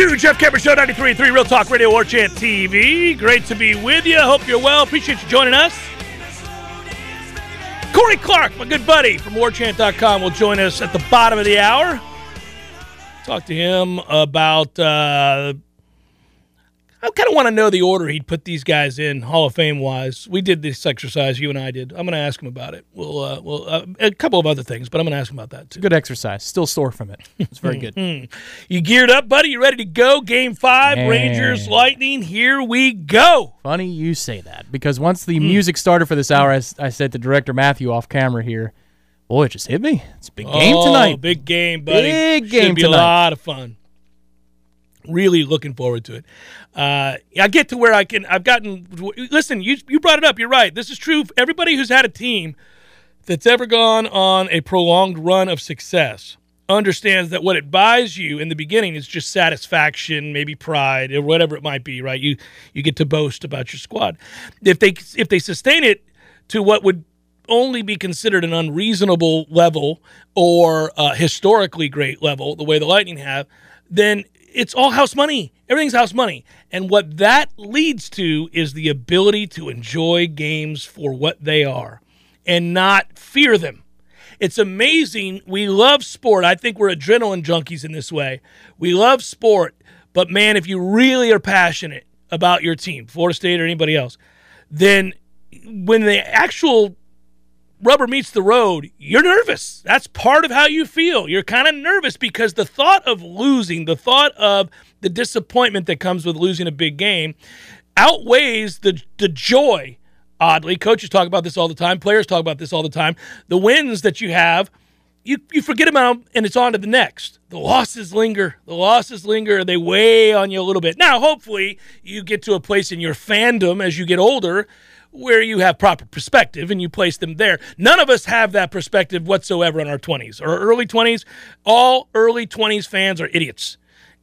Hour Jeff Cameron Show 93.3 Real Talk Radio War Chant TV. Great to be with you. Hope you're well. Appreciate you joining us. Corey Clark, my good buddy from warchant.com, will join us at the bottom of the hour. Talk to him about uh, I kind of want to know the order he'd put these guys in Hall of Fame wise. We did this exercise, you and I did. I'm going to ask him about it. We'll, uh, we'll uh, a couple of other things, but I'm going to ask him about that too. Good exercise. Still sore from it. It's very good. You geared up, buddy? You ready to go? Game five, Man. Rangers, Lightning. Here we go. Funny you say that because once the music started for this hour, I said to director Matthew off camera here, "Boy, it just hit me. It's a big game Oh, tonight. Big game, buddy. Big game Should game be tonight. a lot of fun. Really looking forward to it. Uh, I get to where I can. I've gotten. Listen, you you brought it up. You're right. This is true. Everybody who's had a team that's ever gone on a prolonged run of success understands that what it buys you in the beginning is just satisfaction, maybe pride, or whatever it might be. Right? You you get to boast about your squad. If they if they sustain it to what would only be considered an unreasonable level or a historically great level, the way the Lightning have, then it's all house money. Everything's house money. And what that leads to is the ability to enjoy games for what they are and not fear them. It's amazing. We love sport. I think we're adrenaline junkies in this way. We love sport, but man, if you really are passionate about your team, Florida State or anybody else, then when the actual rubber meets the road, you're nervous. That's part of how you feel. You're kind of nervous because the thought of losing, the thought of the disappointment that comes with losing a big game outweighs the the joy. Oddly, coaches talk about this all the time, players talk about this all the time. The wins that you have, you you forget about them and it's on to the next. The losses linger. The losses linger. They weigh on you a little bit. Now, hopefully, you get to a place in your fandom as you get older where you have proper perspective and you place them there. None of us have that perspective whatsoever in our 20s or early 20s. All early 20s fans are idiots.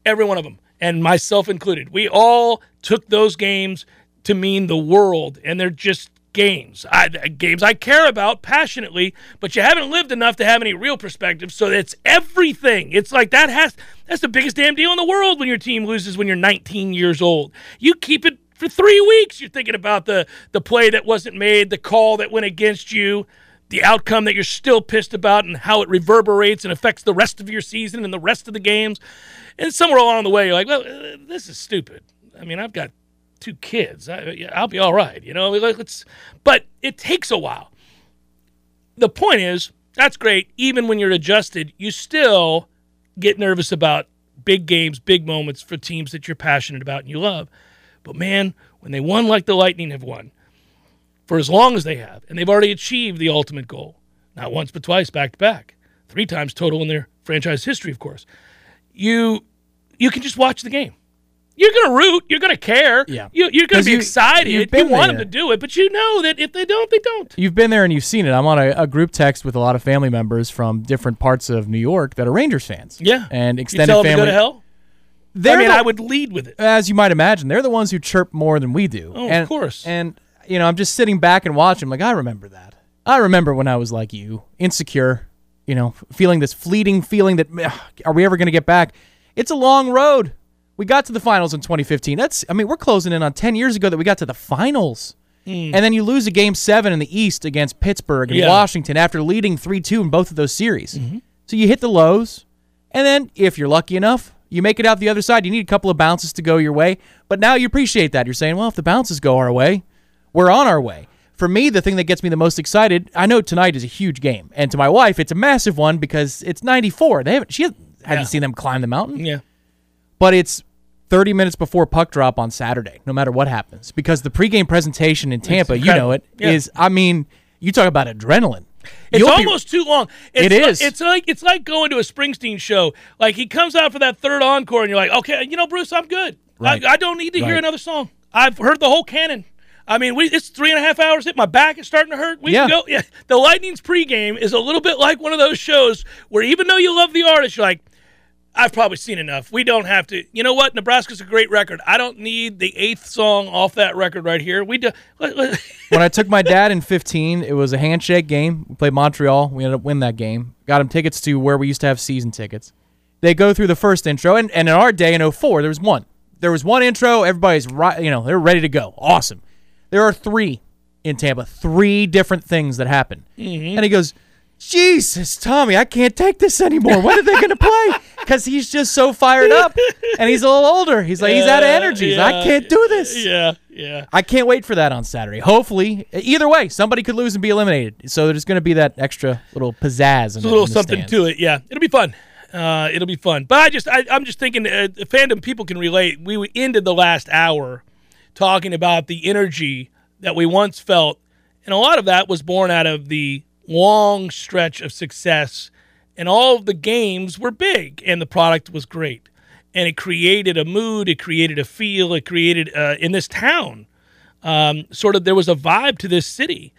Every one of them, and myself included. We all took those games to mean the world, and they're just games. I, games I care about passionately, but you haven't lived enough to have any real perspective. So it's everything. It's like that has that's the biggest damn deal in the world when your team loses when you're 19 years old. You keep it for three weeks. You're thinking about the the play that wasn't made, the call that went against you. The outcome that you're still pissed about and how it reverberates and affects the rest of your season and the rest of the games. And somewhere along the way, you're like, well, uh, this is stupid. I mean, I've got two kids. I, i'll be all right, you know. Let's, but it takes a while. The point is, that's great. Even when you're adjusted, you still get nervous about big games, big moments for teams that you're passionate about and you love. But man, when they won like the Lightning have won, for as long as they have, and they've already achieved the ultimate goal, not once but twice, back to back, three times total in their franchise history, of course. You you can just watch the game. You're gonna root. You're gonna care. Yeah. You, you're gonna be you- excited. You want them to do it, but you know that if they don't, they don't. You've been there and you've seen it. I'm on a, a group text with a lot of family members from different parts of New York that are Rangers fans. Yeah. and extended You tell them to go to hell. They're I mean, the- I would lead with it. as you might imagine, they're the ones who chirp more than we do. Oh, of course. And you know, I'm just sitting back and watching. Like I remember that. I remember when I was like you, insecure. You know, feeling this fleeting feeling that "Ugh, are we ever going to get back? It's a long road. We got to the finals in 2015. That's I mean, we're closing in on 10 years ago that we got to the finals. And then you lose a game 7 in the East against Pittsburgh and. Yeah. Washington after leading 3-2 in both of those series. Mm-hmm. So you hit the lows. And then, if you're lucky enough, you make it out the other side. You need a couple of bounces to go your way. But now you appreciate that. You're saying, well, if the bounces go our way, we're on our way. for me, the thing that gets me the most excited, I know tonight is a huge game, and to my wife, it's a massive one because it's 94. They haven't, she hasn't Yeah. seen them climb the mountain, Yeah. but it's 30 minutes before puck drop on Saturday, no matter what happens, because the pregame presentation in Tampa, you know it, is. Yeah. I mean, you talk about adrenaline. It's You'll be- almost too long. It's It like. It's like it's like going to a Springsteen show. Like he comes out for that third encore, and you're like, okay, you know, Bruce, I'm good. Right. I, I don't need to hear another song. I've heard the whole canon. I mean, we, it's three and a half hours. Hit my back is starting to hurt. We Yeah. go. Yeah, the Lightning's pregame is a little bit like one of those shows where even though you love the artist, you're like, I've probably seen enough. We don't have to. You know what? Nebraska's a great record. I don't need the eighth song off that record right here. We do. when I took my dad in 15, it was a handshake game. We played Montreal. We ended up winning that game. Got him tickets to where we used to have season tickets. They go through the first intro, and, and in our day in 04, there was one. There was one intro. Everybody's right. You know, they're ready to go. Awesome. There are three in Tampa. Three different things that happen. Mm-hmm. And he goes, Jesus, Tommy, I can't take this anymore. When are they going to play? Because he's just so fired up, and he's a little older. He's like, he's out of energy. Like, I can't do this. Yeah, yeah. I can't wait for that on Saturday. Hopefully, either way, somebody could lose and be eliminated. So there's going to be that extra little pizzazz. In a little something to it. Yeah, it'll be fun. Uh, it'll be fun. But I just, I, I'm just thinking, uh, fandom people can relate. We ended the last hour talking about the energy that we once felt, and a lot of that was born out of the long stretch of success, and all the games were big, and the product was great, and it created a mood, it created a feel, it created uh, in this town um, sort of there was a vibe to this city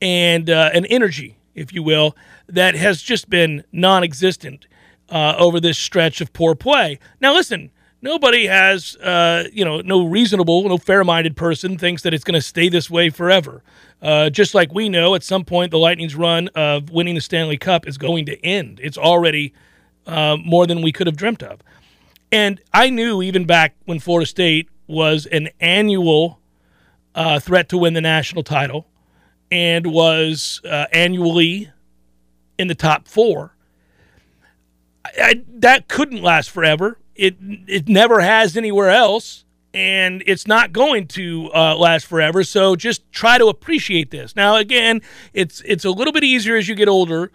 and uh, an energy, if you will, that has just been non-existent uh, over this stretch of poor play. Now, listen, nobody has, uh, you know, no reasonable, no fair-minded person thinks that it's going to stay this way forever. Uh, just like we know, at some point, the Lightning's run of winning the Stanley Cup is going to end. It's already uh, more than we could have dreamt of. And I knew even back when Florida State was an annual uh, threat to win the national title and was uh, annually in the top four. I, I, that couldn't last forever. It it never has anywhere else, and it's not going to uh, last forever. So just try to appreciate this. Now, again, it's it's a little bit easier as you get older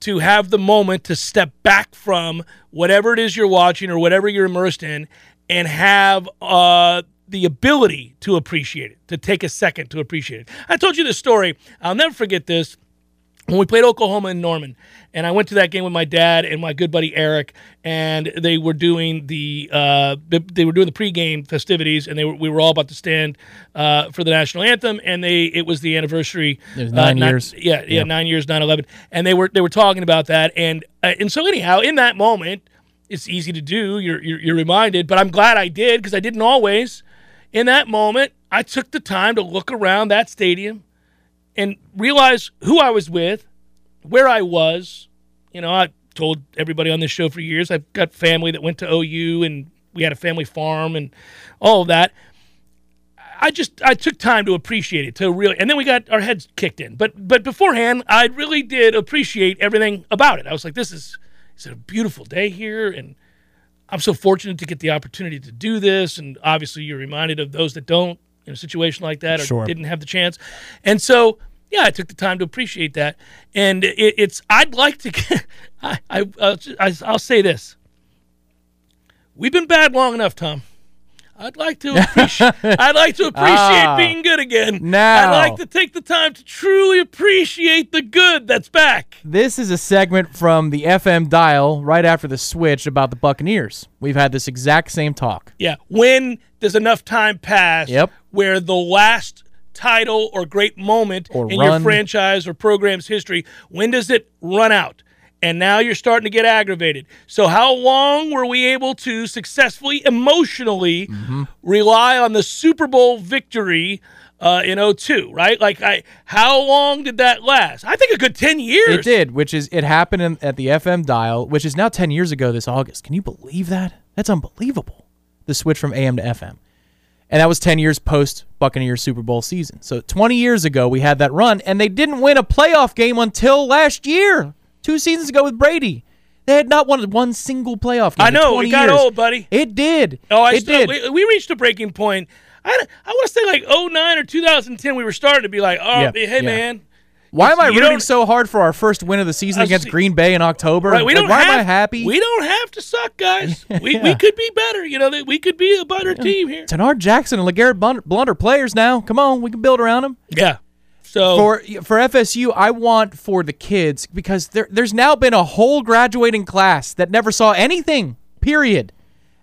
to have the moment to step back from whatever it is you're watching or whatever you're immersed in and have uh, the ability to appreciate it, to take a second to appreciate it. I told you this story. I'll never forget this. When we played Oklahoma in Norman, and I went to that game with my dad and my good buddy Eric, and they were doing the uh, they were doing the pregame festivities, and they were, we were all about to stand uh, for the national anthem, and they it was the anniversary. Was uh, nine not- years. yeah, yeah, Yeah. nine years, 9-11. and they were they were talking about that, and uh, and so anyhow, in that moment, it's easy to do. You're you're, you're reminded, but I'm glad I did because I didn't always. In that moment, I took the time to look around that stadium and realize who I was with, where I was. You know, I told everybody on this show for years. I've got family that went to OU, and we had a family farm, and all of that. I just I took time to appreciate it to really, and then we got our heads kicked in. But but beforehand, I really did appreciate everything about it. I was like, this is it's a beautiful day here, and I'm so fortunate to get the opportunity to do this. And obviously, you're reminded of those that don't in a situation like that or Sure. didn't have the chance. And so, yeah, I took the time to appreciate that. And it, it's I'd like to. Get, I, I I'll, I'll say this. We've been bad long enough, Tom. I'd like to appreciate. I'd like to appreciate Ah. being good again. Now. I'd like to take the time to truly appreciate the good that's back. This is a segment from the FM dial right after the switch about the Buccaneers. We've had this exact same talk. Yeah. When does enough time pass Yep. where the last title or great moment Or in your franchise or program's history, when does it run out? And now you're starting to get aggravated. So, how long were we able to successfully, emotionally Mm-hmm. rely on the Super Bowl victory uh, in 02, right? Like, I, how long did that last? I think a good 10 years. It did, which is it happened in, at the FM dial, which is now 10 years ago this August. Can you believe that? That's unbelievable. The switch from AM to FM. And that was 10 years post Buccaneers Super Bowl season. So 20 years ago we had that run and they didn't win a playoff game until last year. 2 seasons ago with Brady. They had not won one single playoff game. I know. 20 It got years. old, buddy. It did. Oh, I it still, did. We, we reached a breaking point. I, I want to say like 09 or 2010, we were starting to be like, oh, Yeah, hey, yeah. man. Why am I You rooting so hard for our first win of the season against Green Bay in October? Right, we don't why have, am I happy? We don't have to suck, guys. We, Yeah. we could be better. You know, that we could be a better team here. Tanard Jackson and LeGarrette Blunder players now. Come on, we can build around them. Yeah. So For for FSU, I want for the kids because there there's now been a whole graduating class that never saw anything. Period.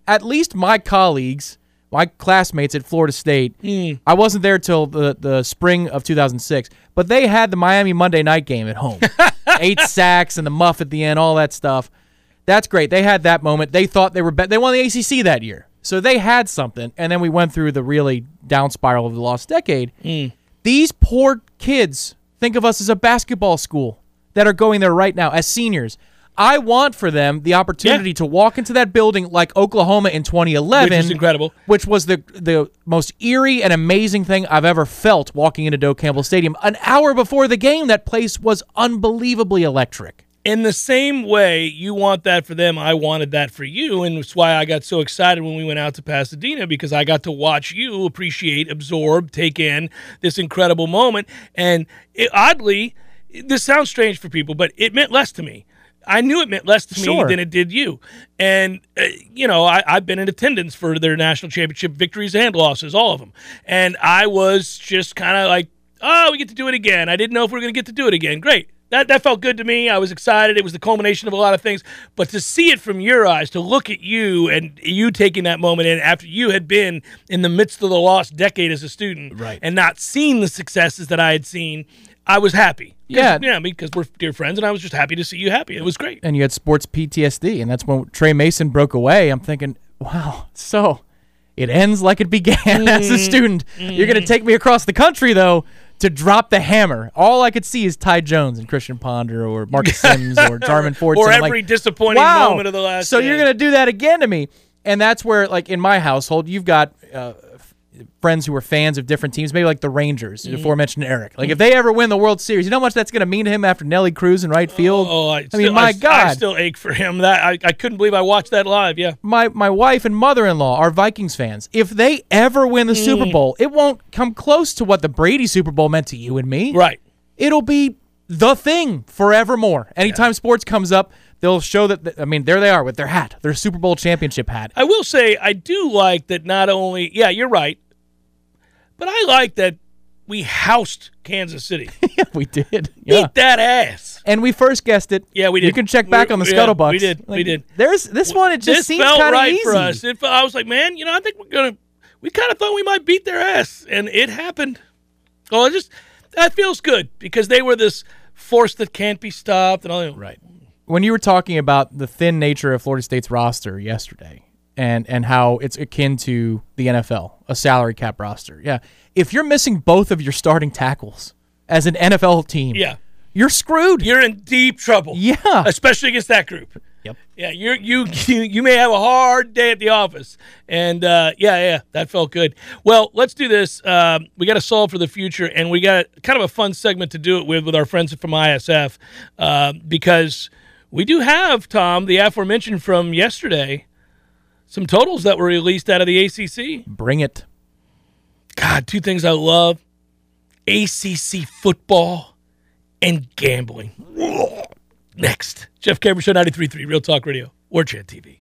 At least my colleagues, my classmates at Florida State, Hmm. I wasn't there till the the spring of 2006, but they had the Miami Monday night game at home. Eight sacks and the muff at the end, all that stuff. That's great. They had that moment. They thought they were be- they won the ACC that year. So they had something and then we went through the really down spiral of the lost decade. These poor kids think of us as a basketball school that are going there right now as seniors. I want for them the opportunity Yeah. to walk into that building like Oklahoma in 2011, Which is incredible. which was the the most eerie and amazing thing I've ever felt walking into Doak Campbell Stadium. An hour before the game, that place was unbelievably electric. In the same way you want that for them, I wanted that for you, and it's why I got so excited when we went out to Pasadena because I got to watch you appreciate, absorb, take in this incredible moment. And it, oddly, this sounds strange for people, but it meant less to me. I knew it meant less to me than it did you. And, uh, you know, I, I've been in attendance for their national championship victories and losses, all of them. And I was just kind of like, oh, we get to do it again. I didn't know if we were going to get to do it again. Great. That, that felt good to me. I was excited. It was the culmination of a lot of things. But to see it from your eyes, to look at you and you taking that moment in after you had been in the midst of the lost decade as a student Right. and not seeing the successes that I had seen, I was happy. Yeah. Yeah, because we're dear friends, and I was just happy to see you happy. It was great. And you had sports PTSD, and that's when Tre Mason broke away. I'm thinking, wow, so it ends like it began as a mm-hmm. student. You're going to mm-hmm. take me across the country, though, to drop the hammer. All I could see is Ty Jones and Christian Ponder or Marcus Sims or Jarman Ford. Or every disappointing moment of the last So you're going to do that again to me. And that's where, like, in my household, you've got uh, friends who are fans of different teams, maybe like the Rangers, Mm-hmm. the aforementioned Eric. Like, if they ever win the World Series, you know how much that's going to mean to him after Nelly Cruz in right field? Oh, I, mean, still- my I, God. I still ache for him. That I, I couldn't believe I watched that live. Yeah. my my wife and mother-in-law are Vikings fans. If they ever win the Super Mm. Bowl, it won't come close to what the Brady Super Bowl meant to you and me. Right. It'll be the thing forevermore. Anytime sports comes up, they'll show that. I mean, there they are with their hat, their Super Bowl championship hat. I will say I do like that. Not only, yeah, you're right, but I like that we housed Kansas City. yeah, we did. Yeah. Beat that ass. And we first guessed it. Yeah, we did. You can check back We- on the yeah, scuttlebucks. we did, we did. There's this one. It just this seems felt kind of right easy. for us. It, felt- I was like, man, you know, I think we're gonna. We kind of thought we might beat their ass, and it happened. Well, it just that feels good because they were this force that can't be stopped, and all. Right. When you were talking about the thin nature of Florida State's roster yesterday and and how it's akin to the NFL, a salary cap roster. Yeah. If you're missing both of your starting tackles as an NFL team, Yeah, you're screwed. you're in deep trouble. yeah. especially against that group. Yep. Yeah, you you you may have a hard day at the office, and uh, yeah, yeah, that felt good. Well, let's do this. Um, we got to solve for the future, and we got kind of a fun segment to do it with with our friends from ISF uh, because we do have Tom the aforementioned from yesterday. Some totals that were released out of the ACC. Bring it. God, two things I love: ACC football and gambling. Next, Jeff Cameron Show 93.3, Real Talk Radio, War Chant TV.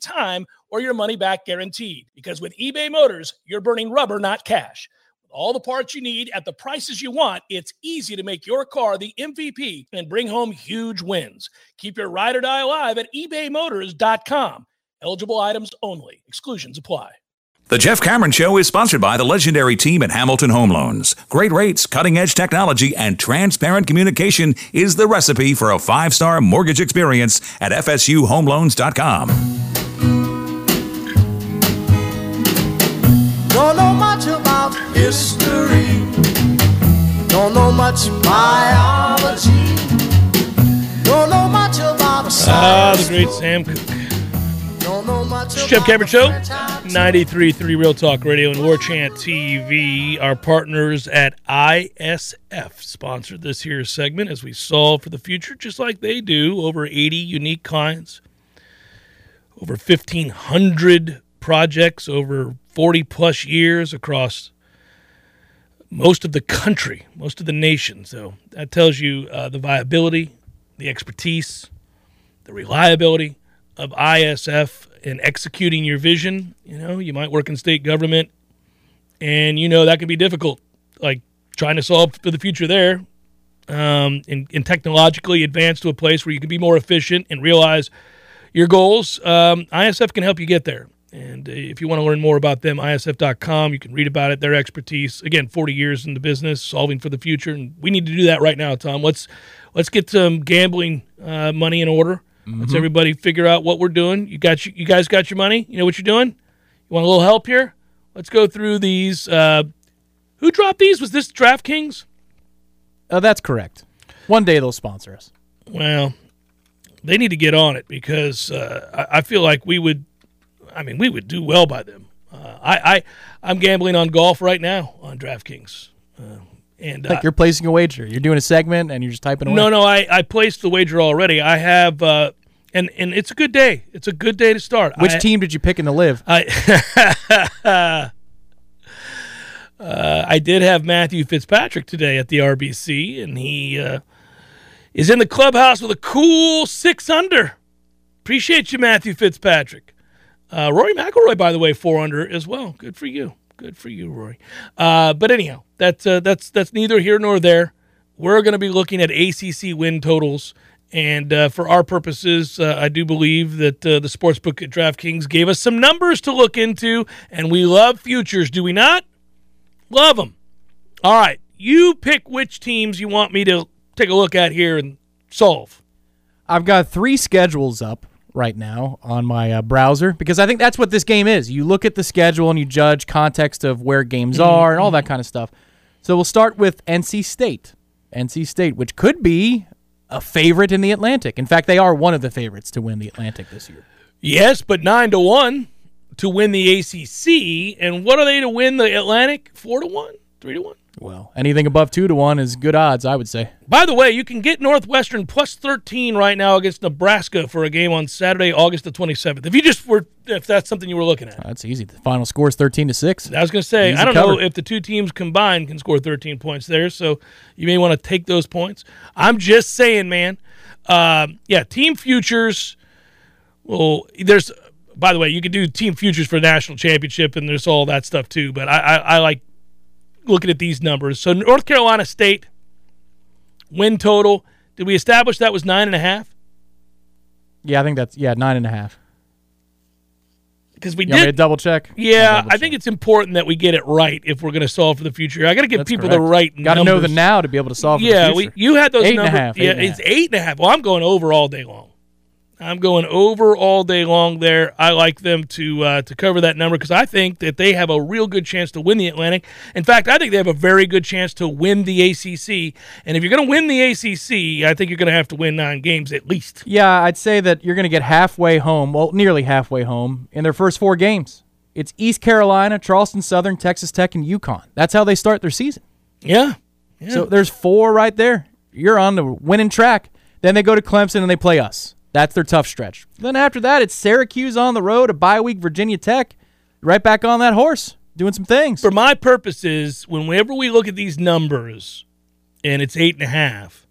time or your money back guaranteed. Because with eBay Motors, you're burning rubber, not cash. With all the parts you need at the prices you want, it's easy to make your car the MVP and bring home huge wins. Keep your ride or die alive at ebaymotors.com. Eligible items only, exclusions apply. The Jeff Cameron Show is sponsored by the legendary team at Hamilton Home Loans. Great rates, cutting edge technology, and transparent communication is the recipe for a five star mortgage experience at FSUHomeLoans.com. history. Don't know much biology. Don't know much about a Ah, the great Sam Cooke. Don't know much It's Jeff about Cameron Show, the franchise. 93.3 Real Talk Radio and War Chant TV. Our partners at ISF sponsored this here segment as we solve for the future, just like they do. Over 80 unique clients, over 1,500 projects, over 40 plus years across most of the country, most of the nation. So that tells you uh, the viability, the expertise, the reliability of ISF in executing your vision. You know, you might work in state government, and you know that can be difficult, like trying to solve for the future there, um, and, and technologically advance to a place where you can be more efficient and realize your goals. Um, ISF can help you get there. And uh, if you want to learn more about them, isf.com, you can read about it, their expertise. Again, 40 years in the business, solving for the future. And we need to do that right now, Tom. Let's let's get some gambling uh, money in order. Let's everybody figure out what we're doing. You got you, you guys got your money? You know what you're doing? You want a little help here? Let's go through these. Uh, who dropped these? Was this DraftKings? Uh, that's correct. One day they'll sponsor us. Well, they need to get on it because uh, I, I feel like we would. I mean, we would do well by them. Uh, I, I I'm gambling on golf right now on DraftKings, uh, and uh, Like you're placing a wager. You're doing a segment and you're just typing away. no, no, I, I placed the wager already. I have, uh, and and it's a good day. It's a good day to start. Which I, team did you pick in the live? I uh, I did have Matthew Fitzpatrick today at the RBC, and he uh, is in the clubhouse with a cool six under. Appreciate you, Matthew Fitzpatrick. Uh, Rory McIlroy, by the way, four under as well. Good for you. Good for you, Rory. Uh, but anyhow, that's uh, that's that's neither here nor there. We're going to be looking at ACC win totals, and uh, for our purposes, uh, I do believe that uh, the sportsbook at DraftKings gave us some numbers to look into, and we love futures, do we not? Love them. All right, you pick which teams you want me to take a look at here and solve. I've got three schedules up right now on my uh, browser because I think that's what this game is. You look at the schedule and you judge context of where games are and all that kind of stuff. So we'll start with NC State. NC State, which could be a favorite in the Atlantic. In fact, they are one of the favorites to win the Atlantic this year. Yes, but nine to one to win the ACC, and what are they to win the Atlantic? Four to one, three to one. Well, anything above two to one is good odds, I would say. By the way, you can get Northwestern plus 13 right now against Nebraska for a game on Saturday, August the 27th. If you just were, if that's something you were looking at. That's easy. The final score is thirteen to six. I was going to say, Easy I don't know if the two teams combined can score 13 points there, so you may want to take those points. I'm just saying, man. Um, yeah, team futures. Well, there's, by the way, you can do team futures for national championship, and there's all that stuff too. But I, I, I like looking at these numbers. So North Carolina State win total. Did we establish that was nine and a half? Yeah, I think that's yeah nine and a half. Because we You want me to did. double check? Yeah, double I think it's important that we get it right if we're going to solve for the future. I got to give That's people the right Got to know the now to be able to solve. for the Yeah, we, you had those Eight and a half, yeah, and a it's half. eight and a half. Well, I'm going over all day long. I'm going over all day long there. I like them to uh, to cover that number because I think that they have a real good chance to win the Atlantic. In fact, I think they have a very good chance to win the ACC. And if you're going to win the ACC, I think you're going to have to win nine games at least. Yeah, I'd say that you're going to get halfway home, well, nearly halfway home in their first four games. It's East Carolina, Charleston Southern, Texas Tech, and UConn. That's how they start their season. Yeah. yeah. So there's four right there. You're on the winning track. Then they go to Clemson and they play us. That's their tough stretch. Then after that, it's Syracuse on the road, a bye week, Virginia Tech. Right back on that horse, doing some things. for my purposes, whenever we look at these numbers and it's eight and a half,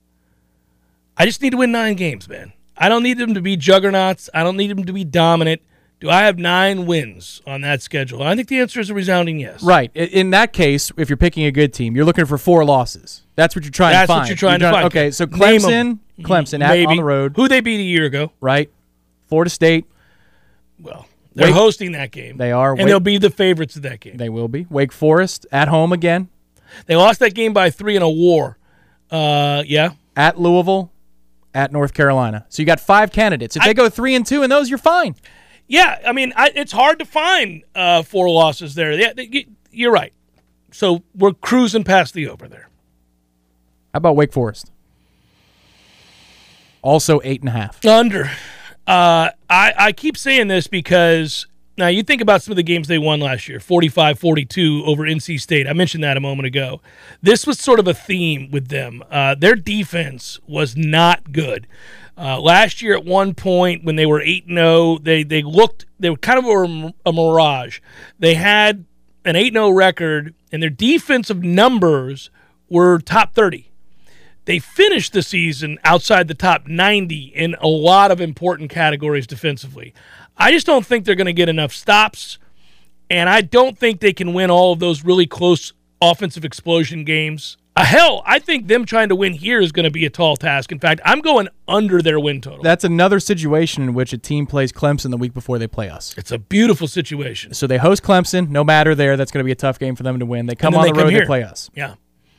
I just need to win nine games, man. I don't need them to be juggernauts. I don't need them to be dominant. Do I have nine wins on that schedule? I think the answer is a resounding yes. Right. In that case, if you're picking a good team, you're looking for four losses. That's what you're trying That's to find. That's what you're trying to done- find. Okay, so. Clemson, Clemson at, on the road, Who they beat a year ago? right? Florida State, Well, they're Wake- hosting that game. They are. And Wake- they'll be the favorites of that game. they will be. Wake Forest at home again, They lost that game by three in a war. Uh, yeah. at Louisville, at North Carolina. So you got five candidates. If I- they go three and two in those, you're fine. Yeah, I mean, I, it's hard to find uh, four losses there. Yeah, th- y- you're right. So we're cruising past the over there. How about Wake Forest? Also eight and a half. Under. Uh, I, I keep saying this because now you think about some of the games they won last year 45 42 over NC State. I mentioned that a moment ago. This was sort of a theme with them. Uh, their defense was not good. Uh, last year, at one point, when they were 8 0, they, they looked, they were kind of a, a mirage. They had an 8 0 record, and their defensive numbers were top 30 they finished the season outside the top 90 in a lot of important categories defensively. I just don't think they're going to get enough stops, and I don't think they can win all of those really close offensive explosion games. Uh, hell, I think them trying to win here is going to be a tall task. In fact, I'm going under their win total. That's another situation in which a team plays Clemson the week before they play us. it's a beautiful situation. So they host Clemson, no matter there. That's going to be a tough game for them to win. They come on they the road, they play us. Yeah.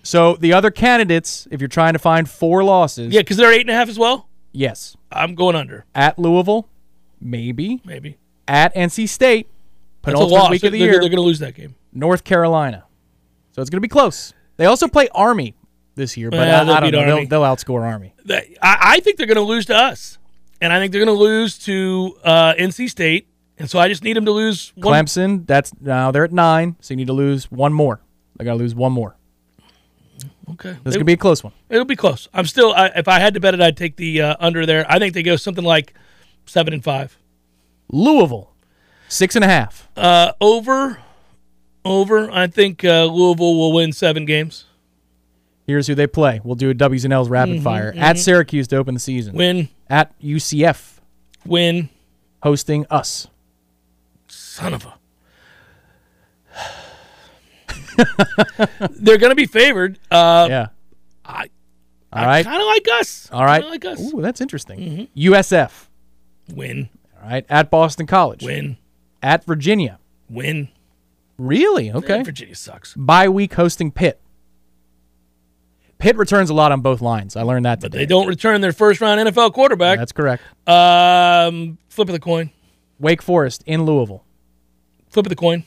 So the other candidates, if you're trying to find four losses, Yeah, because they're eight and a half as well. yes, I'm going under, at Louisville, maybe maybe. at NC State, That's a penultimate loss. week of the they're, year, they're going to lose that game. North Carolina. So it's going to be close. They also play Army this year, but Yeah, I, they'll I don't beat know. Army. They'll, they'll outscore Army. that- I, I think they're going to lose to us, and I think they're going to lose to uh, NC State, and so I just need them to lose one. Clemson, that's now they're at nine, so you need to lose one more. They got to lose one more. Okay, This is going to be a close one. it'll be close. I'm still. I, if I had to bet it, I'd take the uh, under there. I think they go something like seven and five. Louisville, six and a half. Uh, over, over. I think uh, Louisville will win seven games. Here's who they play. We'll do a W's and L's rapid fire. At Syracuse to open the season. Mm-hmm, Win, At UCF, win. hosting us. Son of a. they're going to be favored. Uh, yeah. I, All right. kind of like us. All right. Like us. Ooh, that's interesting. Mm-hmm. USF. Win, All right. At Boston College. win, At Virginia. win. Really? Okay. Virginia sucks. Bye week hosting Pitt. Pitt returns a lot on both lines. I learned that But today. they don't return their first round NFL quarterback. That's correct. Um, flip of the coin. Wake Forest in Louisville. Flip of the coin.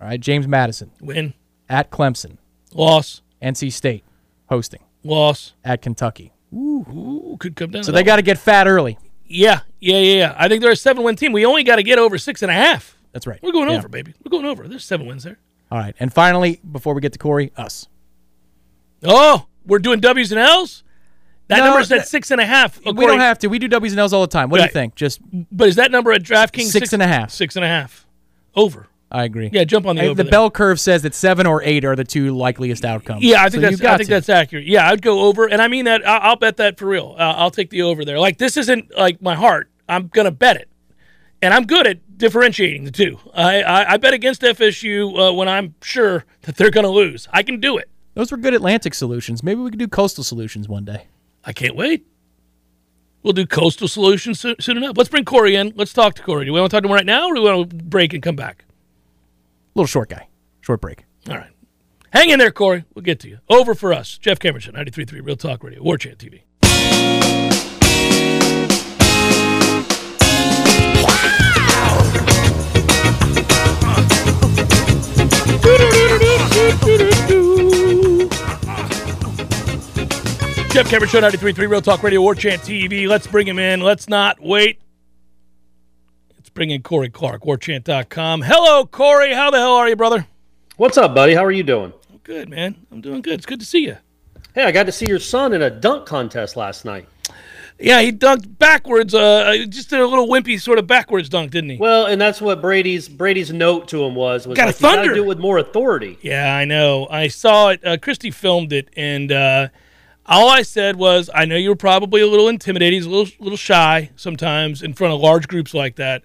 All right. James Madison. Win. At Clemson. Loss. NC State hosting. Loss. At Kentucky. Ooh, could come down. So they got to get fat early. Yeah, yeah, yeah, yeah. I think they're a seven-win team. We only got to get over six and a half. That's right. We're going Yeah. over, baby. We're going over. There's seven wins there. All right. And finally, before we get to Corey, us. Oh, we're doing W's and L's. That No, number's at that- six and a half. we don't have to. We do W's and L's all the time. What do you think? Just But is that number at DraftKings Six and a half. Six and a half. Over. I agree. Yeah, jump on the Hey, over the there. bell curve says that seven or eight are the two likeliest outcomes. Yeah, I think you've that's got I think to. that's accurate. Yeah, I'd go over, and I mean that. I'll, I'll bet that for real. Uh, I'll take the over there. Like this isn't like my heart. I'm gonna bet it, and I'm good at differentiating the two. I I, I bet against FSU uh, when I'm sure that they're gonna lose. I can do it. Those were good Atlantic solutions. Maybe we could do coastal solutions one day. I can't wait. We'll do coastal solutions soon, soon enough. Let's bring Corey in. Let's talk to Corey. Do we want to talk to him right now, or do we want to break and come back? Little short guy. Short break. All right. Hang in there, Corey. We'll get to you. Over for us. Jeff Cameron, 93.3 Real Talk Radio, War Chant TV. Jeff Cameron Show 93.3 Real Talk Radio, War Chant TV. Let's bring him in. Let's not wait. Bring in Corey Clark, warchant.com. Hello, Corey. How the hell are you, brother? What's up, buddy? How are you doing? Good, man. I'm doing good. It's good to see you. Hey, I got to see your son in a dunk contest last night. Yeah, he dunked backwards. Uh, just did a little wimpy sort of backwards dunk, didn't he? Well, and that's what Brady's Brady's note to him was was Got a like, you gotta thunder. do it with more authority. yeah, I know. I saw it. Uh, Christy filmed it, and uh, all I said was, "I know you were probably a little intimidated. He's a little, little shy sometimes in front of large groups like that."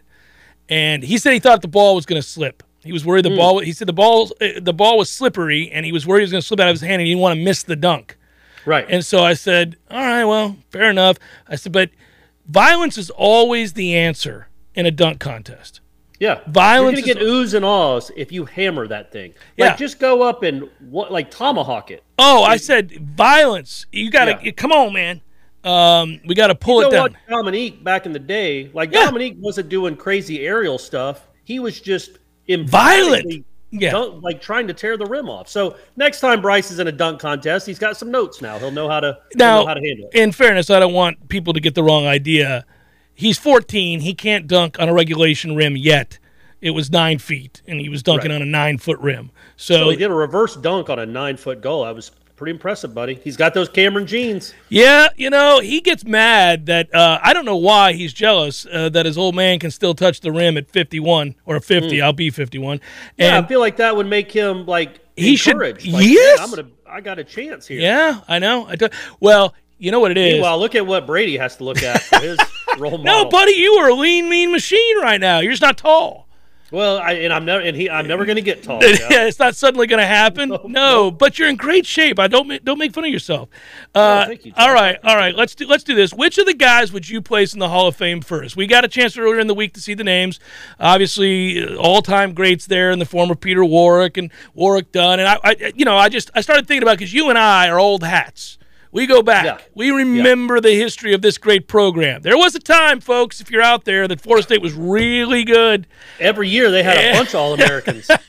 And he said he thought the ball was going to slip. He was worried the ball. He said the ball, uh, the ball was slippery, and he was worried it was going to slip out of his hand, and he didn't want to miss the dunk. Right. And so I said, all right, well, fair enough. I said, but violence is always the answer in a dunk contest. yeah. violence You're gonna is- get oohs and ahs if you hammer that thing. Yeah. Like just go up and what like tomahawk it. Oh, I said violence. You got to Yeah. come on, man. Um, we got to pull You it know down. what Dominique back in the day, like Yeah. Dominique wasn't doing crazy aerial stuff. He was just Violent. Yeah. dunk, like trying to tear the rim off. So next time Bryce is in a dunk contest, he's got some notes now. He'll know how to Now, know how to handle it. in fairness, I don't want people to get the wrong idea. He's 14. He can't dunk on a regulation rim yet. It was nine feet, and he was dunking Right. on a nine foot rim. So So, he did a reverse dunk on a nine foot goal. I was pretty impressive, buddy. He's got those Cameron jeans. yeah, you know, he gets mad that uh, I don't know why he's jealous uh, that his old man can still touch the rim at 51 or 50. I'll be 51. Hmm. Yeah, And I feel like that would make him like He should- Like, yes! I'm gonna. I got a chance here. yeah, I know. I do, well, you know what it is. Meanwhile, look at what Brady has to look at for his role model. no, buddy, you are a lean, mean machine right now. You're just not tall. Well, I, and I'm never, and he, I'm never going to get tall. Yeah, it's not suddenly going to happen. No, but you're in great shape. I don't ma- don't make fun of yourself. Uh, thank you, all right, all right. Let's do let's do this. Which of the guys would you place in the Hall of Fame first? We got a chance earlier in the week to see the names. Obviously, all time greats there in the form of Peter Warrick and Warrick Dunn. And I, I you know, I just I started thinking about because you and I are old hats. We go back. Yeah. We remember the history of this great program. There was a time, folks, if you're out there, that Florida State was really good. Every year they had a bunch of All Americans.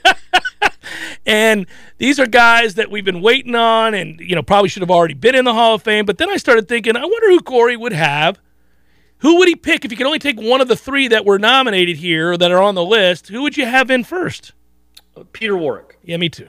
And these are guys that we've been waiting on and, you know, probably should have already been in the Hall of Fame. But then I started thinking, I wonder who Corey would have. Who would he pick if he could only take one of the three that were nominated here or that are on the list? Who would you have in first? Peter Warrick. Yeah, me too.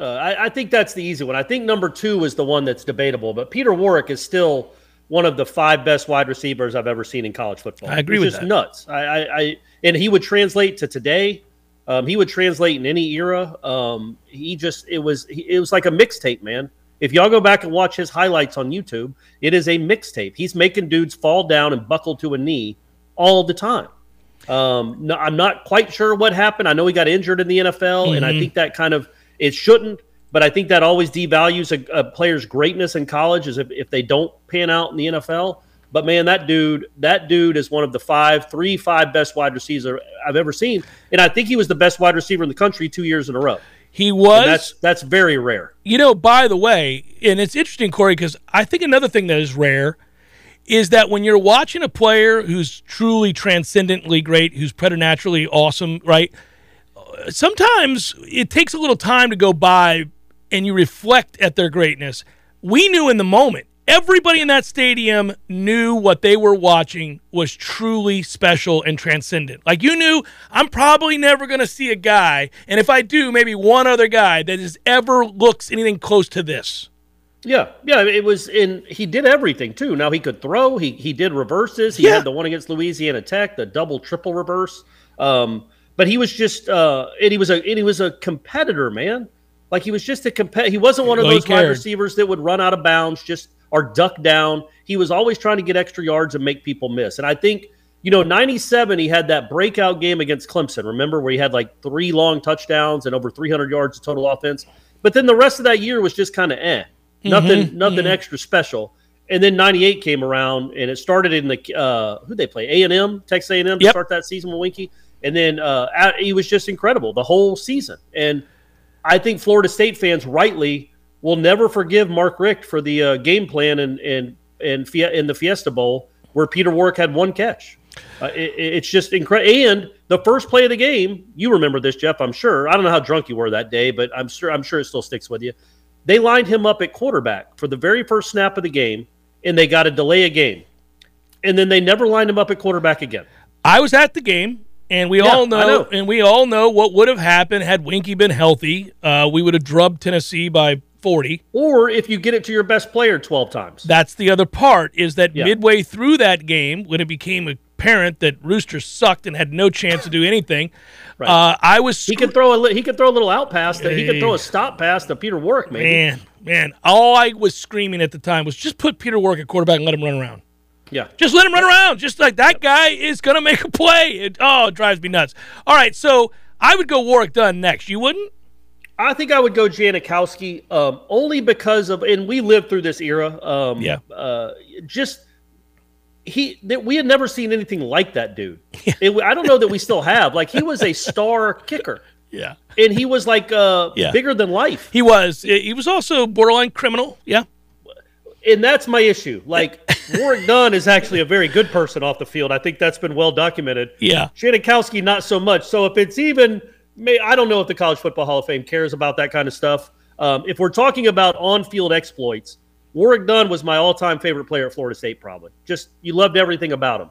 Uh, I, I think that's the easy one. I think number two is the one that's debatable, but Peter Warrick is still one of the five best wide receivers I've ever seen in college football. I agree He's with just that. nuts. I, I, I and he would translate to today. Um, he would translate in any era. Um, he just it was he, it was like a mixtape, man. If y'all go back and watch his highlights on YouTube, it is a mixtape. He's making dudes fall down and buckle to a knee all the time. Um, no, I'm not quite sure what happened. I know he got injured in the NFL, and I think that kind of it shouldn't. But I think that always devalues a, a player's greatness in college, is if, if they don't pan out in the NFL. But man, that dude, that dude is one of the five, three, five best wide receivers I've ever seen, and I think he was the best wide receiver in the country two years in a row. He was. And that's that's very rare. You know, by the way, and it's interesting, Corey, because I think another thing that is rare is that when you're watching a player who's truly transcendently great, who's preternaturally awesome, right? Sometimes it takes a little time to go by and you reflect at their greatness. We knew in the moment. Everybody in that stadium knew what they were watching was truly special and transcendent. Like you knew, I'm probably never going to see a guy, and if I do, maybe one other guy that has ever looks anything close to this. Yeah, yeah, it was in. He did everything too. Now he could throw. He he did reverses. He Yeah. had the one against Louisiana Tech, the double triple reverse. Um, but he was just, uh, and he was a, and he was a competitor, man. Like he was just a compet. He wasn't one of Well, those wide receivers that would run out of bounds, just or duck down. He was always trying to get extra yards and make people miss. And I think, you know, '97 he had that breakout game against Clemson. Remember where he had like three long touchdowns and over 300 yards of total offense. But then the rest of that year was just kind of eh, nothing, nothing extra special. And then '98 came around, and it started in the uh, who they play A and M, Texas A and M to Yep. start that season with Weinke, and then uh, he was just incredible the whole season. And I think Florida State fans rightly will never forgive Mark Richt for the uh, game plan and and and in the Fiesta Bowl where Peter Warrick had one catch. Uh, it, it's just incredible. And the first play of the game, you remember this, Jeff? I'm sure. I don't know how drunk you were that day, but I'm sure I'm sure it still sticks with you. They lined him up at quarterback for the very first snap of the game, and they got to delay a game, and then they never lined him up at quarterback again. I was at the game, and we Yeah, all know, know. and we all know what would have happened had Weinke been healthy. Uh, we would have drubbed Tennessee by 40. Or if you get it to your best player 12 times. That's the other part is that Yeah. midway through that game, when it became apparent that Rooster sucked and had no chance to do anything, uh, I was He could throw a li- he could throw a little out pass. That he could throw a stop pass to Peter Warrick, maybe. man, man. All I was screaming at the time was just put Peter Warrick at quarterback and let him run around. Yeah. Just let him run around. Just like that guy is gonna make a play. It, oh, it drives me nuts. All right, so I would go Warrick Dunn next. You wouldn't? I think I would go Janikowski um, only because of, and we lived through this era. Um, Yeah. Uh, just he that we had never seen anything like that dude. It, I don't know that we still have. Like he was a star kicker, Yeah. and he was like uh, Yeah. bigger than life. He was. He was also borderline criminal. Yeah. And that's my issue. Like Warrick Dunn is actually a very good person off the field. I think that's been well documented. Yeah. Janikowski not so much. So if it's even may, I don't know if the College Football Hall of Fame cares about that kind of stuff. Um, if we're talking about on-field exploits, Warrick Dunn was my all-time favorite player at Florida State. Probably, just you loved everything about him.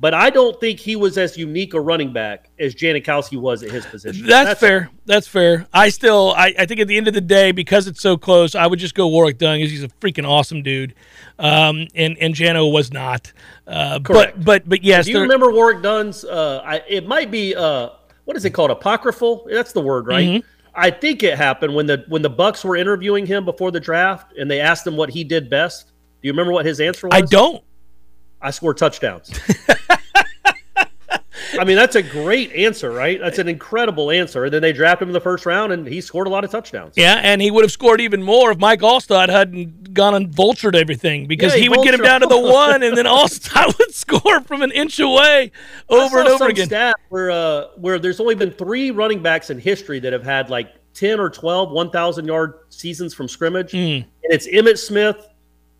But I don't think he was as unique a running back as Janikowski was at his position. That's, fair. That's fair. I still, I, I think at the end of the day, because it's so close, I would just go Warrick Dunn because he's a freaking awesome dude. Um, and and Jano was not. Uh, Correct. But but but yes, Do you remember Warrick Dunn's? Uh, I, it might be uh, what is it called? Apocryphal. That's the word, right? Mm-hmm. I think it happened when the when the Bucks were interviewing him before the draft, and they asked him what he did best. Do you remember what his answer was? I don't. I score touchdowns. I mean, that's a great answer, right? That's an incredible answer. And then they drafted him in the first round, and he scored a lot of touchdowns. Yeah, and he would have scored even more if Mike Alstott hadn't gone and vultured everything because Yeah, he he, would get him down to the one, and then Alstott would score from an inch away over and over again. Stat where uh, where there's only been three running backs in history that have had like 10 or 12 1,000 yard seasons from scrimmage, Hmm. and it's Emmitt Smith,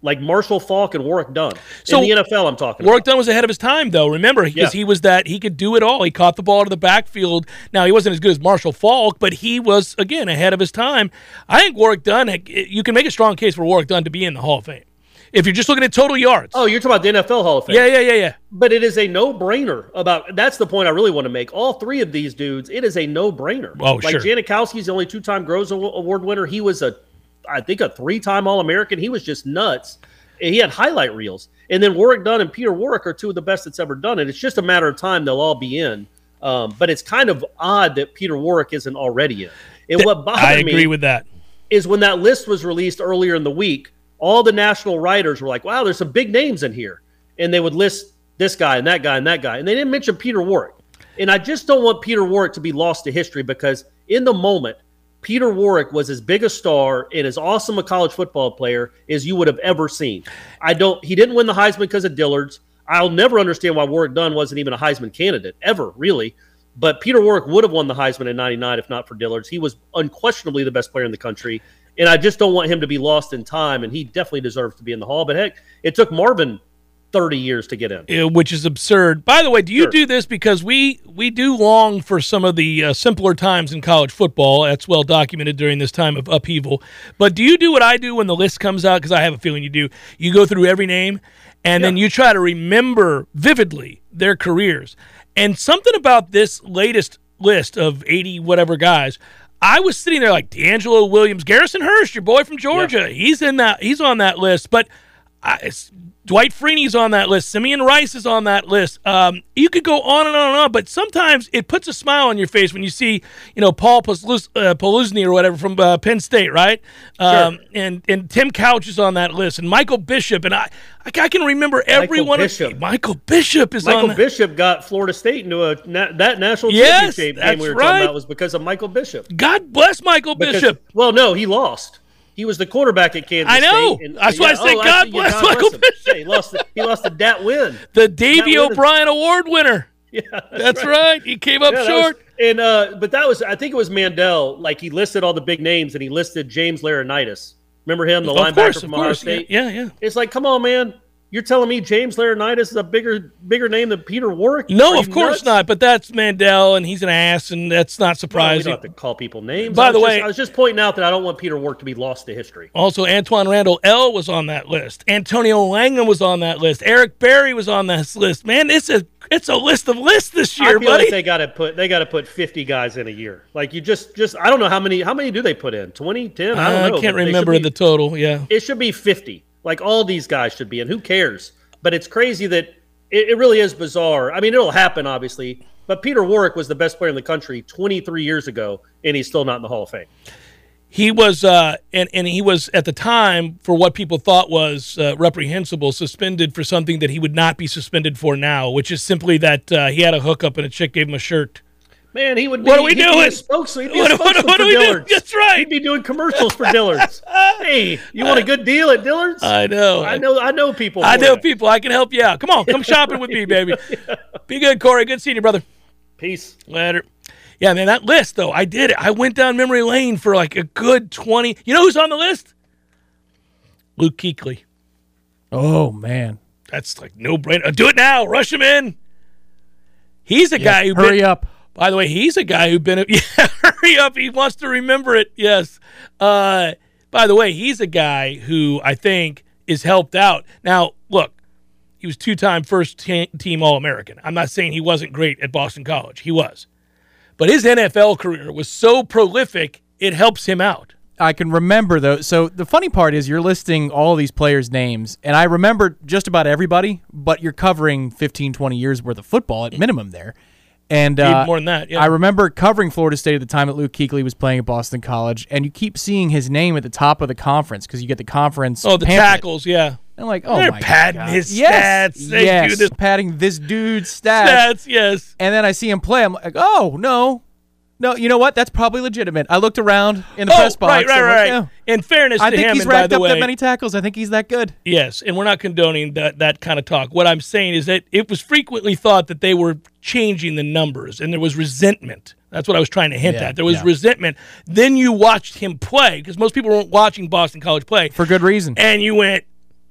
like Marshall Faulk, and Warrick Dunn. So, in the NFL, I'm talking. Warrick about. Dunn was ahead of his time, though. Remember, because Yeah. he was that he could do it all. He caught the ball to the backfield. Now he wasn't as good as Marshall Faulk, but he was again ahead of his time. I think Warrick Dunn. You can make a strong case for Warrick Dunn to be in the Hall of Fame if you're just looking at total yards. Oh, you're talking about the NFL Hall of Fame. yeah, yeah, yeah, yeah. But it is a no-brainer about that's the point I really want to make. All three of these dudes, it is a no-brainer. Oh, like sure. Janikowski's the only two-time Groza Award winner. He was a, I think, a three-time All-American. He was just nuts. He had highlight reels. And then Warrick Dunn and Peter Warrick are two of the best that's ever done it. It's just a matter of time they'll all be in. Um, but it's kind of odd that Peter Warrick isn't already in. And what bothered I me agree with that. is when that list was released earlier in the week, all the national writers were like, wow, there's some big names in here. And they would list this guy and that guy and that guy. And they didn't mention Peter Warrick. And I just don't want Peter Warrick to be lost to history because in the moment, Peter Warrick was as big a star and as awesome a college football player as you would have ever seen. I don't he didn't win the Heisman because of Dillard's. I'll never understand why Warrick Dunn wasn't even a Heisman candidate, ever, really. But Peter Warrick would have won the Heisman in 99 if not for Dillard's. He was unquestionably the best player in the country. And I just don't want him to be lost in time. And he definitely deserves to be in the Hall. But heck, it took Marvin 30 years to get in. which is absurd. By the way, do you Sure. do this because we we do long for some of the uh, simpler times in college football? That's well documented during this time of upheaval. But do you do what I do when the list comes out? Because I have a feeling you do. You go through every name, and then you try to remember vividly their careers. And something about this latest list of eighty whatever guys. I was sitting there like DeAngelo Williams, Garrison Hearst, your boy from Georgia. He's in that. He's on that list. But I, it's, Dwight Freeney's on that list. Simeon Rice is on that list. Um, you could go on and on and on, but sometimes it puts a smile on your face when you see, you know, Paul Polus- uh, Poluzny or whatever from uh, Penn State, right? Um, and and Tim Couch is on that list, and Michael Bishop, and I I, I can remember every Michael one Bishop. of Michael Bishop is on. Michael. Bishop got Florida State into a na- that national Yes, championship game we were right. talking about was because of Michael Bishop. God bless Michael Because- Bishop. Well, no, he lost. He was the quarterback at Kansas I know. State. That's why I said oh, God bless Michael him. Bishop. Yeah, he lost. The, he lost the Dat win. The Davey O'Brien Award winner. Yeah, That's right. He came up Yeah, short. was- and uh, but that was I think it was Mandel. Like he listed all the big names and he listed James Laurinaitis. Remember him, the of linebacker course, from of Ohio course. State. Yeah, yeah. It's like, come on, man. You're telling me James Laurinaitis is a bigger bigger name than Peter Warrick? No, of course nuts? not. But that's Mandel, and he's an ass, and that's not Well, we surprising. don't have to call people names. By I the just- way- I was just pointing out that I don't want Peter Warrick to be lost to history. also, Antoine Randle El was on that list. Antonio Langham was on that list. Eric Berry was on this list. Man, it's a it's a list of lists this year, I feel buddy. like they got to put they got to put 50 guys in a year. Like you just just I don't know how many how many do they put in? 20, 10? I don't I know. can't they should remember be- the total. Yeah. it should be 50 like all these guys should be and who cares? But it's crazy that it, it really is bizarre. I mean it'll happen obviously but peter warrick was the best player in the country 23 years ago and he's still not in the hall of fame. He was, uh, and and he was at the time for what people thought was uh, reprehensible, suspended for something that he would not be suspended for now, which is simply that uh, he had a hookup and a chick gave him a shirt. Man he would be, What are we doing? a spokesman, he'd be a What- what- spokesman what for are we doing? dillard's That's right. he'd be doing commercials for dillard's hey you want a good deal at dillard's I know. I know i know people I know that. people. I can help you out. Come on, come shopping with me, baby. Be good, Corey. Good seeing you, brother. peace Later. Yeah, man, that list though, I did it. I went down memory lane for like a good twenty. You know who's on the list? Luke Kuechly. Oh man, That's like no brainer. Do it now. Rush him in. He's a guy who hurry been- up. By the way, he's a guy who been. Yeah, hurry up. He wants to remember it. Yes. Uh, by the way, he's a guy who I think is helped out. Now, look, he was two-time first team All-American. I'm not saying he wasn't great at Boston College. He was, but his NFL career was so prolific. It helps him out. I can remember though. So the funny part is you're listing all these players' names, and I remember just about everybody, but you're covering 15, 20 years worth of football at minimum there. And uh, more than that, yeah. I remember covering Florida State at the time that Luke Kuechly was playing at Boston College, and you keep seeing his name at the top of the conference because you get the conference. Oh, the pamphlet. tackles, yeah. And I'm like, oh They're my padding God. his yes, stats. They yes, this- padding this dude's stats. Stats, yes. And then I see him play. I'm like, oh no, no. You know what? That's probably legitimate. I looked around in the oh, press box. right, right, right. yeah. In fairness I to think him, he's and racked up way, that many tackles. I think he's that good. Yes, and we're not condoning that that kind of talk. What I'm saying is that it was frequently thought that they were changing the numbers, and there was resentment. That's what I was trying to hint Yeah, at. There was yeah. resentment. Then you watched him play because most people weren't watching Boston College play, For good reason. and you went,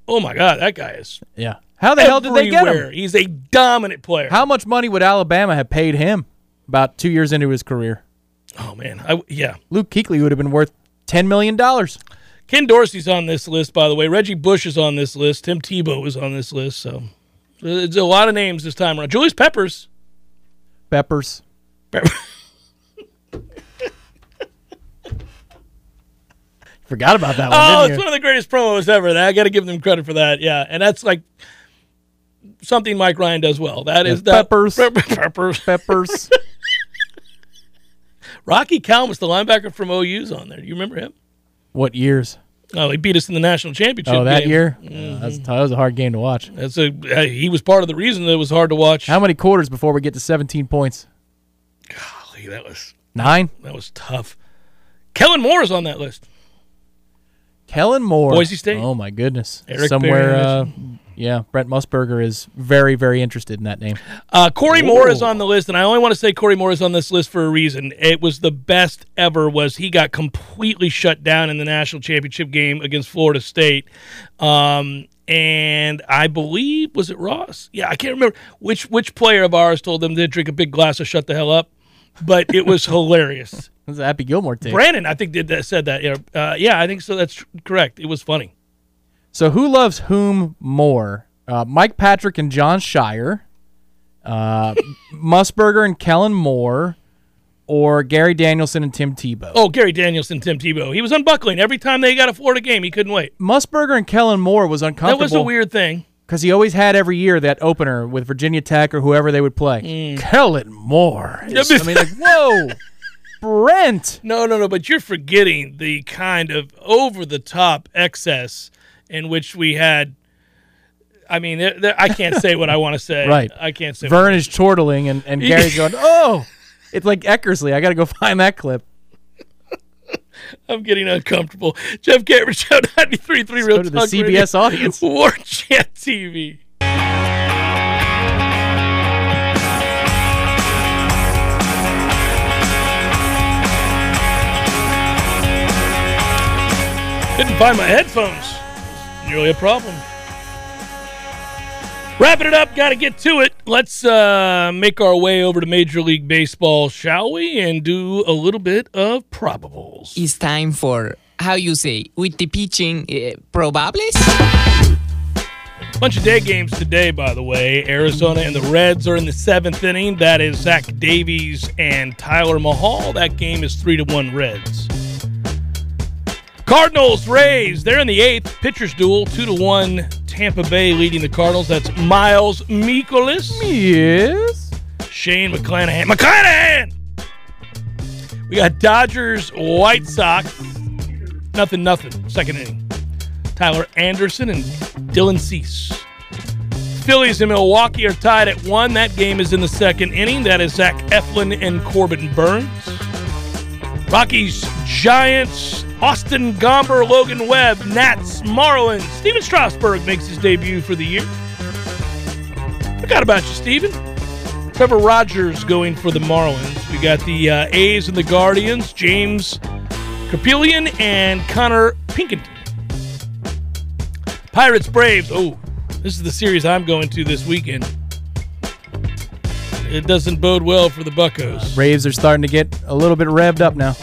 "Oh my God, that guy is Yeah. How the hell did they get him? He's a dominant player." How much money would Alabama have paid him about two years into his career? Oh man, I, yeah. Luke Kuechly would have been worth ten million dollars. Ken Dorsey's on this list, by the way. Reggie Bush is on this list. Tim Tebow is on this list. So it's a lot of names this time around. Julius Peppers. Peppers. Forgot about that one. Oh, it's one of the greatest promos ever. I got to give them credit for that. Yeah, and that's like something Mike Ryan does well. That is Yeah, that Peppers. Peppers. Peppers. Rocky Calmus, the linebacker from OU's on there. Do you remember him? what years? Oh, he beat us in the national championship. Oh, that game. year. Yeah, that's, that was a hard game to watch. That's a he was part of the reason that it was hard to watch. How many quarters before we get to seventeen points? Golly, that was Nine. that was tough. Kellen Moore is on that list. Kellen Moore. Boise State. Oh my goodness. Eric Somewhere. Uh, yeah, Brent Musburger is very, very interested in that name. Uh, Corey Moore is on the list, and I only want to say Corey Moore is on this list for a reason. It was the best ever. Was he got completely shut down in the national championship game against Florida State, um, and I believe was it Ross? Yeah, I can't remember which which player of ours told them to drink a big glass of shut the hell up, but it was hilarious. That's a Happy Gilmore tape. Brandon, I think did that said that. Yeah, uh, yeah, I think so. That's correct. It was funny. So who loves whom more? Uh, Mike Patrick and John Shire, uh, Musburger and Kellen Moore, or Gary Danielson and Tim Tebow? Oh, Gary Danielson, Tim Tebow. He was unbuckling every time they got a Florida game. He couldn't wait. Musburger and Kellen Moore was uncomfortable. That was a weird thing. because he always had every year that opener with Virginia Tech or whoever they would play. Kellen Moore. I mean, like, whoa, Brent. No, no, no, but you're forgetting the kind of over the top excess in which we had. I mean, there, there, I can't say what I want to say. Right. I can't say. Vern is chortling, and, and Gary's going, oh, it's like Eckersley. I got to go find that clip. I'm getting uncomfortable. Jeff Cameron Show 93.3 Real go to the CBS Radio, audience. War Chant TV. Couldn't find my headphones. Nearly a problem. Wrapping it up, got to get to it. Let's uh, make our way over to Major League Baseball, shall we? And do a little bit of probables. it's time for how you say with the pitching uh, probables. Bunch of day games today, by the way. Arizona and the Reds are in the seventh inning. That is Zach Davies and Tyler Mahle. That game is three to one Reds. Cardinals, Rays, they're in the eighth. Pitchers duel, two to one. Tampa Bay leading the Cardinals. That's Miles Mikolas. Yes. Shane McClanahan. McClanahan! We got Dodgers, White Sox. Nothing, nothing. Second inning. Tyler Anderson and Dylan Cease. Phillies and Milwaukee are tied at one. That game is in the second inning. That is Zach Eflin and Corbin Burnes. Rockies, Giants, Austin Gomber, Logan Webb, Nats, Marlins. Stephen Strasburg makes his debut for the year. Forgot about you, Stephen. Trevor Rogers going for the Marlins. We got the uh, A's and the Guardians, James Kaprielian and Konnor Pilkington. Pirates Braves. Oh, this is the series I'm going to this weekend. It doesn't bode well for the Buckos. Braves are starting to get a little bit revved up now.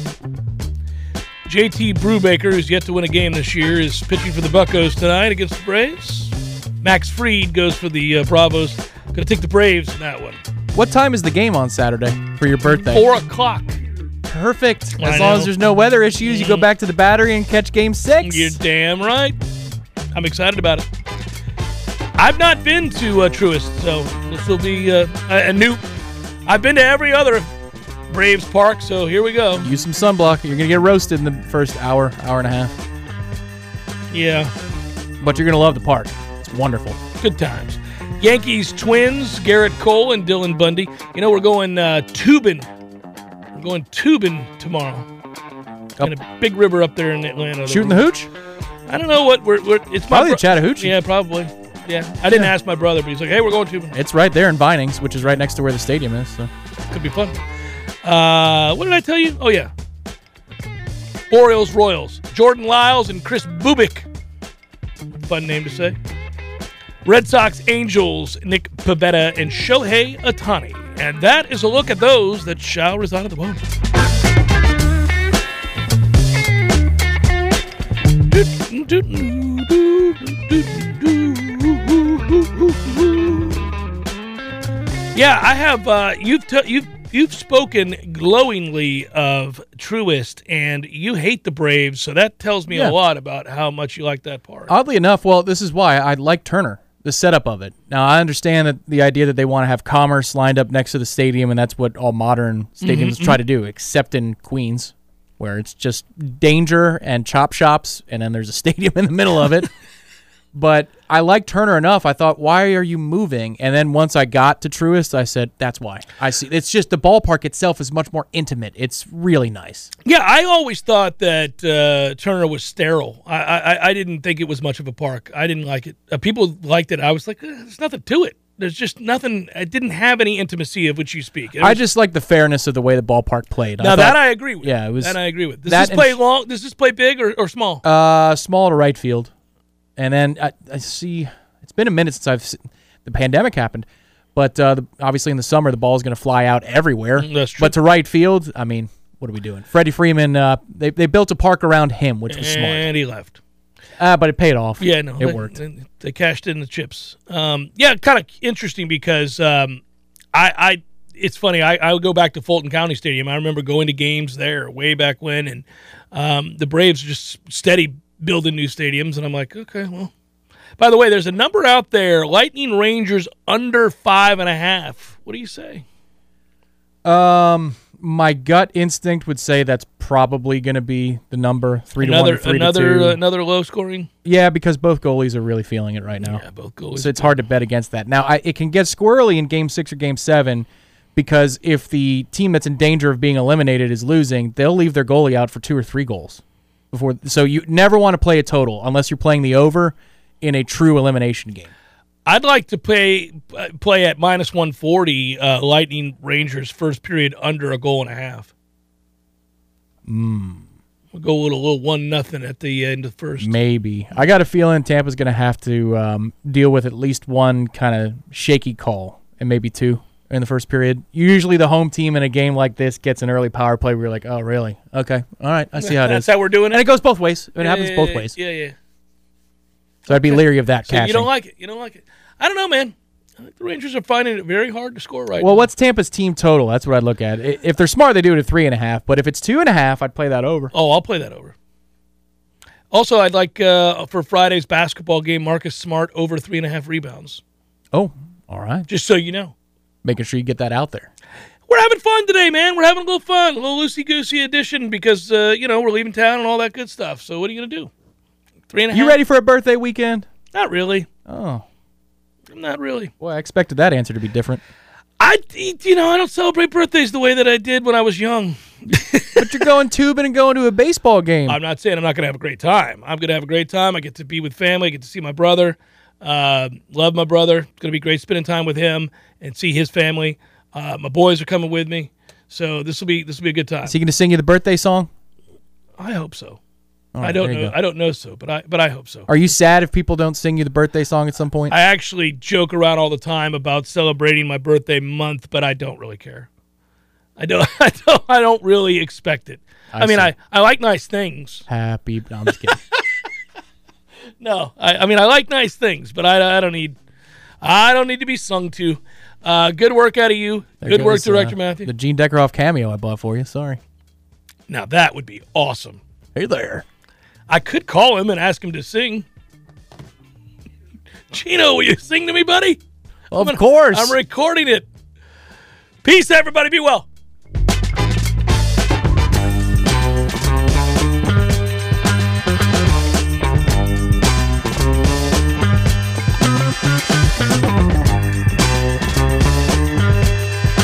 JT Brubaker, who's yet to win a game this year, is pitching for the Buckos tonight against the Braves. Max Fried goes for the uh, Bravos. Going to take the Braves in that one. What time is the game on Saturday for your birthday? Four o'clock. Perfect. I As long know. as there's no weather issues, you go back to the battery and catch game six. You're damn right. I'm excited about it. I've not been to uh, Truist, so this will be uh, a, a new. I've been to every other Braves park, so here we go. Use some sunblock. You're gonna get roasted in the first hour, hour and a half. Yeah, But you're gonna love the park. It's wonderful. good times. Yankees twins, Gerrit Cole and Dylan Bundy. You know we're going uh, tubing. We're going tubing tomorrow. Up- In a big river up there in Atlanta. Shooting the hooch? I don't know what we're. we're it's my Probably the bro- Chattahoochee. Yeah, probably. Yeah, I didn't ask my brother, but he's like, "Hey, we're going to." It's right there in Vinings, which is right next to where the stadium is. So Could be fun. Uh, what did I tell you? Oh yeah. Orioles Royals. Jordan Lyles and Kris Bubic. Fun name to say. Red Sox Angels, Nick Pivetta and Shohei Ohtani. And that is a look at those that shall reside at the moment. Yeah, I have. Uh, you've t- you've you've spoken glowingly of Truist, and you hate the Braves, so that tells me Yeah. a lot about how much you like that part. oddly enough, well, this is why I like Turner. The setup of it. Now I understand that the idea that they want to have commerce lined up next to the stadium, and that's what all modern stadiums try to do, except in Queens, where it's just danger and chop shops, and then there's a stadium in the middle of it. But I like Turner enough. I thought, why are you moving? And then once I got to Truist, I said, that's why. I see. It's just the ballpark itself is much more intimate. It's really nice. Yeah, I always thought that uh, Turner was sterile. I, I I didn't think it was much of a park. I didn't like it. Uh, people liked it. I was like, eh, there's nothing to it. There's just nothing. It didn't have any intimacy of which you speak. It I just like the fairness of the way the ballpark played. now I that I agree with. Yeah, it was- that I agree with. Does this play long? Does this play big or, or small? Uh, small to right field, and then I, I see it's been a minute since I've se- the pandemic happened, but uh, the, obviously in the summer the ball is going to fly out everywhere. Mm, that's true. But to right field, I mean, what are we doing? Freddie Freeman, uh, they they built a park around him, which was smart. and he left. Uh, but it paid off. Yeah, no, it they, worked. They, they cashed in the chips. Um, yeah, kind of interesting because um, I, I, it's funny. I, I would go back to Fulton County Stadium. I remember going to games there way back when, and um, the Braves just steady building new stadiums, and I'm like, okay, well. By the way, there's a number out there: Lightning Rangers under five and a half. What do you say? Um, my gut instinct would say that's probably going to be the number three Another, to one, three another, to two. uh, another low scoring. yeah, because both goalies are really feeling it right now. Yeah, both goalies. So it's hard to bet against that. Now, I, it can get squirrely in game six or game seven because if the team that's in danger of being eliminated is losing, they'll leave their goalie out for two or three goals before. So you never want to play a total unless you're playing the over in a true elimination game. I'd like to play uh, play at minus 140 uh, Lightning Rangers first period under a goal and a half. Hmm. We'll go a little, little one nothing at the end of the first. Maybe I got a feeling Tampa's going to have to um, deal with at least one kind of shaky call and maybe two in the first period. Usually, the home team in a game like this gets an early power play where you're like, "Oh, really? Okay, all right, I see how it is. That's how we're doing it, And it. goes both ways. It happens both Yeah, ways. Yeah, yeah. So I'd be leery of that So you don't like it. You don't like it. I don't know, man. I think the Rangers are finding it very hard to score right well, now. what's Tampa's team total? That's what I'd look at. If they're smart, they do it at three and a half. But if it's two and a half, I'd play that over. Oh, I'll play that over. Also, I'd like uh, for Friday's basketball game, Marcus Smart over three and a half rebounds. Oh, all right. Just so you know. Making sure you get that out there. We're having fun today, man. We're having a little fun, a little loosey goosey edition because uh, you know we're leaving town and all that good stuff. So what are you gonna do? Three and a half. You ready for a birthday weekend? Not really. Oh, Not really. Well, I expected that answer to be different. I, you know, I don't celebrate birthdays the way that I did when I was young. But you're going tubing and going to a baseball game. I'm not saying I'm not gonna have a great time. I'm gonna have a great time. I get to be with family. I get to see my brother. Uh, love my brother. It's gonna be great spending time with him and see his family. Uh, my boys are coming with me, so this will be this will be a good time. Is he going to sing you the birthday song? I hope so. All I don't know. go. I don't know so, but I but I hope so. Are you sad if people don't sing you the birthday song at some point? I actually joke around all the time about celebrating my birthday month, but I don't really care. I don't. I don't. I don't really expect it. I, I mean, see. I, I like nice things. Happy. No, I'm just kidding. No, I, I mean I like nice things, but I, I don't need. I don't need to be sung to. Uh, good work out of you. There good work, Director uh, Matthew. The Gene Deckerhoff cameo I bought for you. Sorry. now that would be awesome. Hey there. I could call him and ask him to sing. Gino, will you sing to me, buddy? Of I'm gonna- course. I'm recording it. Peace, everybody. Be well.